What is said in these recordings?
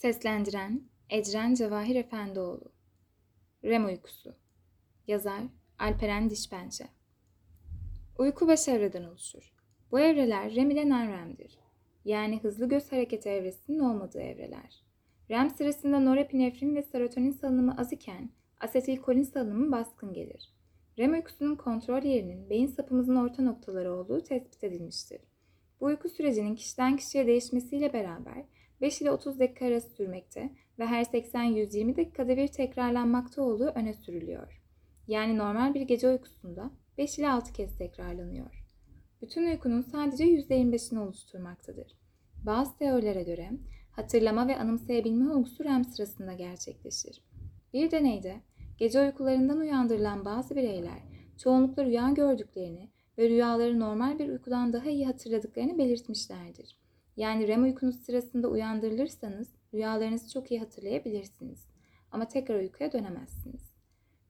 Seslendiren Ecren Cevahir Efendioğlu REM Uykusu Yazar Alperen Dişpençe Uyku beş evreden oluşur. Bu evreler REM ile non-REM'dir. Yani hızlı göz hareketi evresinin olmadığı evreler. REM sırasında norepinefrin ve serotonin salınımı az iken asetilkolin salınımı baskın gelir. REM uykusunun kontrol yerinin beyin sapımızın orta noktaları olduğu tespit edilmiştir. Bu uyku sürecinin kişiden kişiye değişmesiyle beraber 5 ile 30 dakika arası sürmekte ve her 80-120 dakikada bir tekrarlanmakta olduğu öne sürülüyor. Yani normal bir gece uykusunda 5 ile 6 kez tekrarlanıyor. Bütün uykunun sadece %25'ini oluşturmaktadır. Bazı teorilere göre hatırlama ve anımsayabilme olgusu REM sırasında gerçekleşir. Bir deneyde gece uykularından uyandırılan bazı bireyler çoğunlukla rüya gördüklerini ve rüyaları normal bir uykudan daha iyi hatırladıklarını belirtmişlerdir. Yani REM uykunuz sırasında uyandırılırsanız rüyalarınızı çok iyi hatırlayabilirsiniz. Ama tekrar uykuya dönemezsiniz.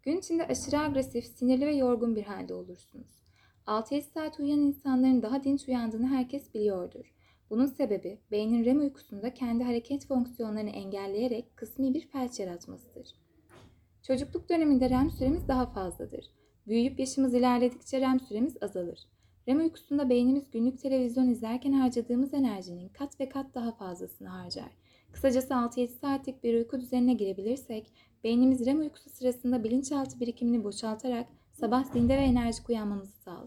Gün içinde aşırı agresif, sinirli ve yorgun bir halde olursunuz. 6-7 saat uyuyan insanların daha dinç uyandığını herkes biliyordur. Bunun sebebi beynin REM uykusunda kendi hareket fonksiyonlarını engelleyerek kısmi bir felç yaratmasıdır. Çocukluk döneminde REM süremiz daha fazladır. Büyüyüp yaşımız ilerledikçe REM süremiz azalır. REM uykusunda beynimiz günlük televizyon izlerken harcadığımız enerjinin kat ve kat daha fazlasını harcar. Kısacası 6-7 saatlik bir uyku düzenine girebilirsek, beynimiz REM uykusu sırasında bilinçaltı birikimini boşaltarak sabah zinde ve enerjik uyanmamızı sağlar.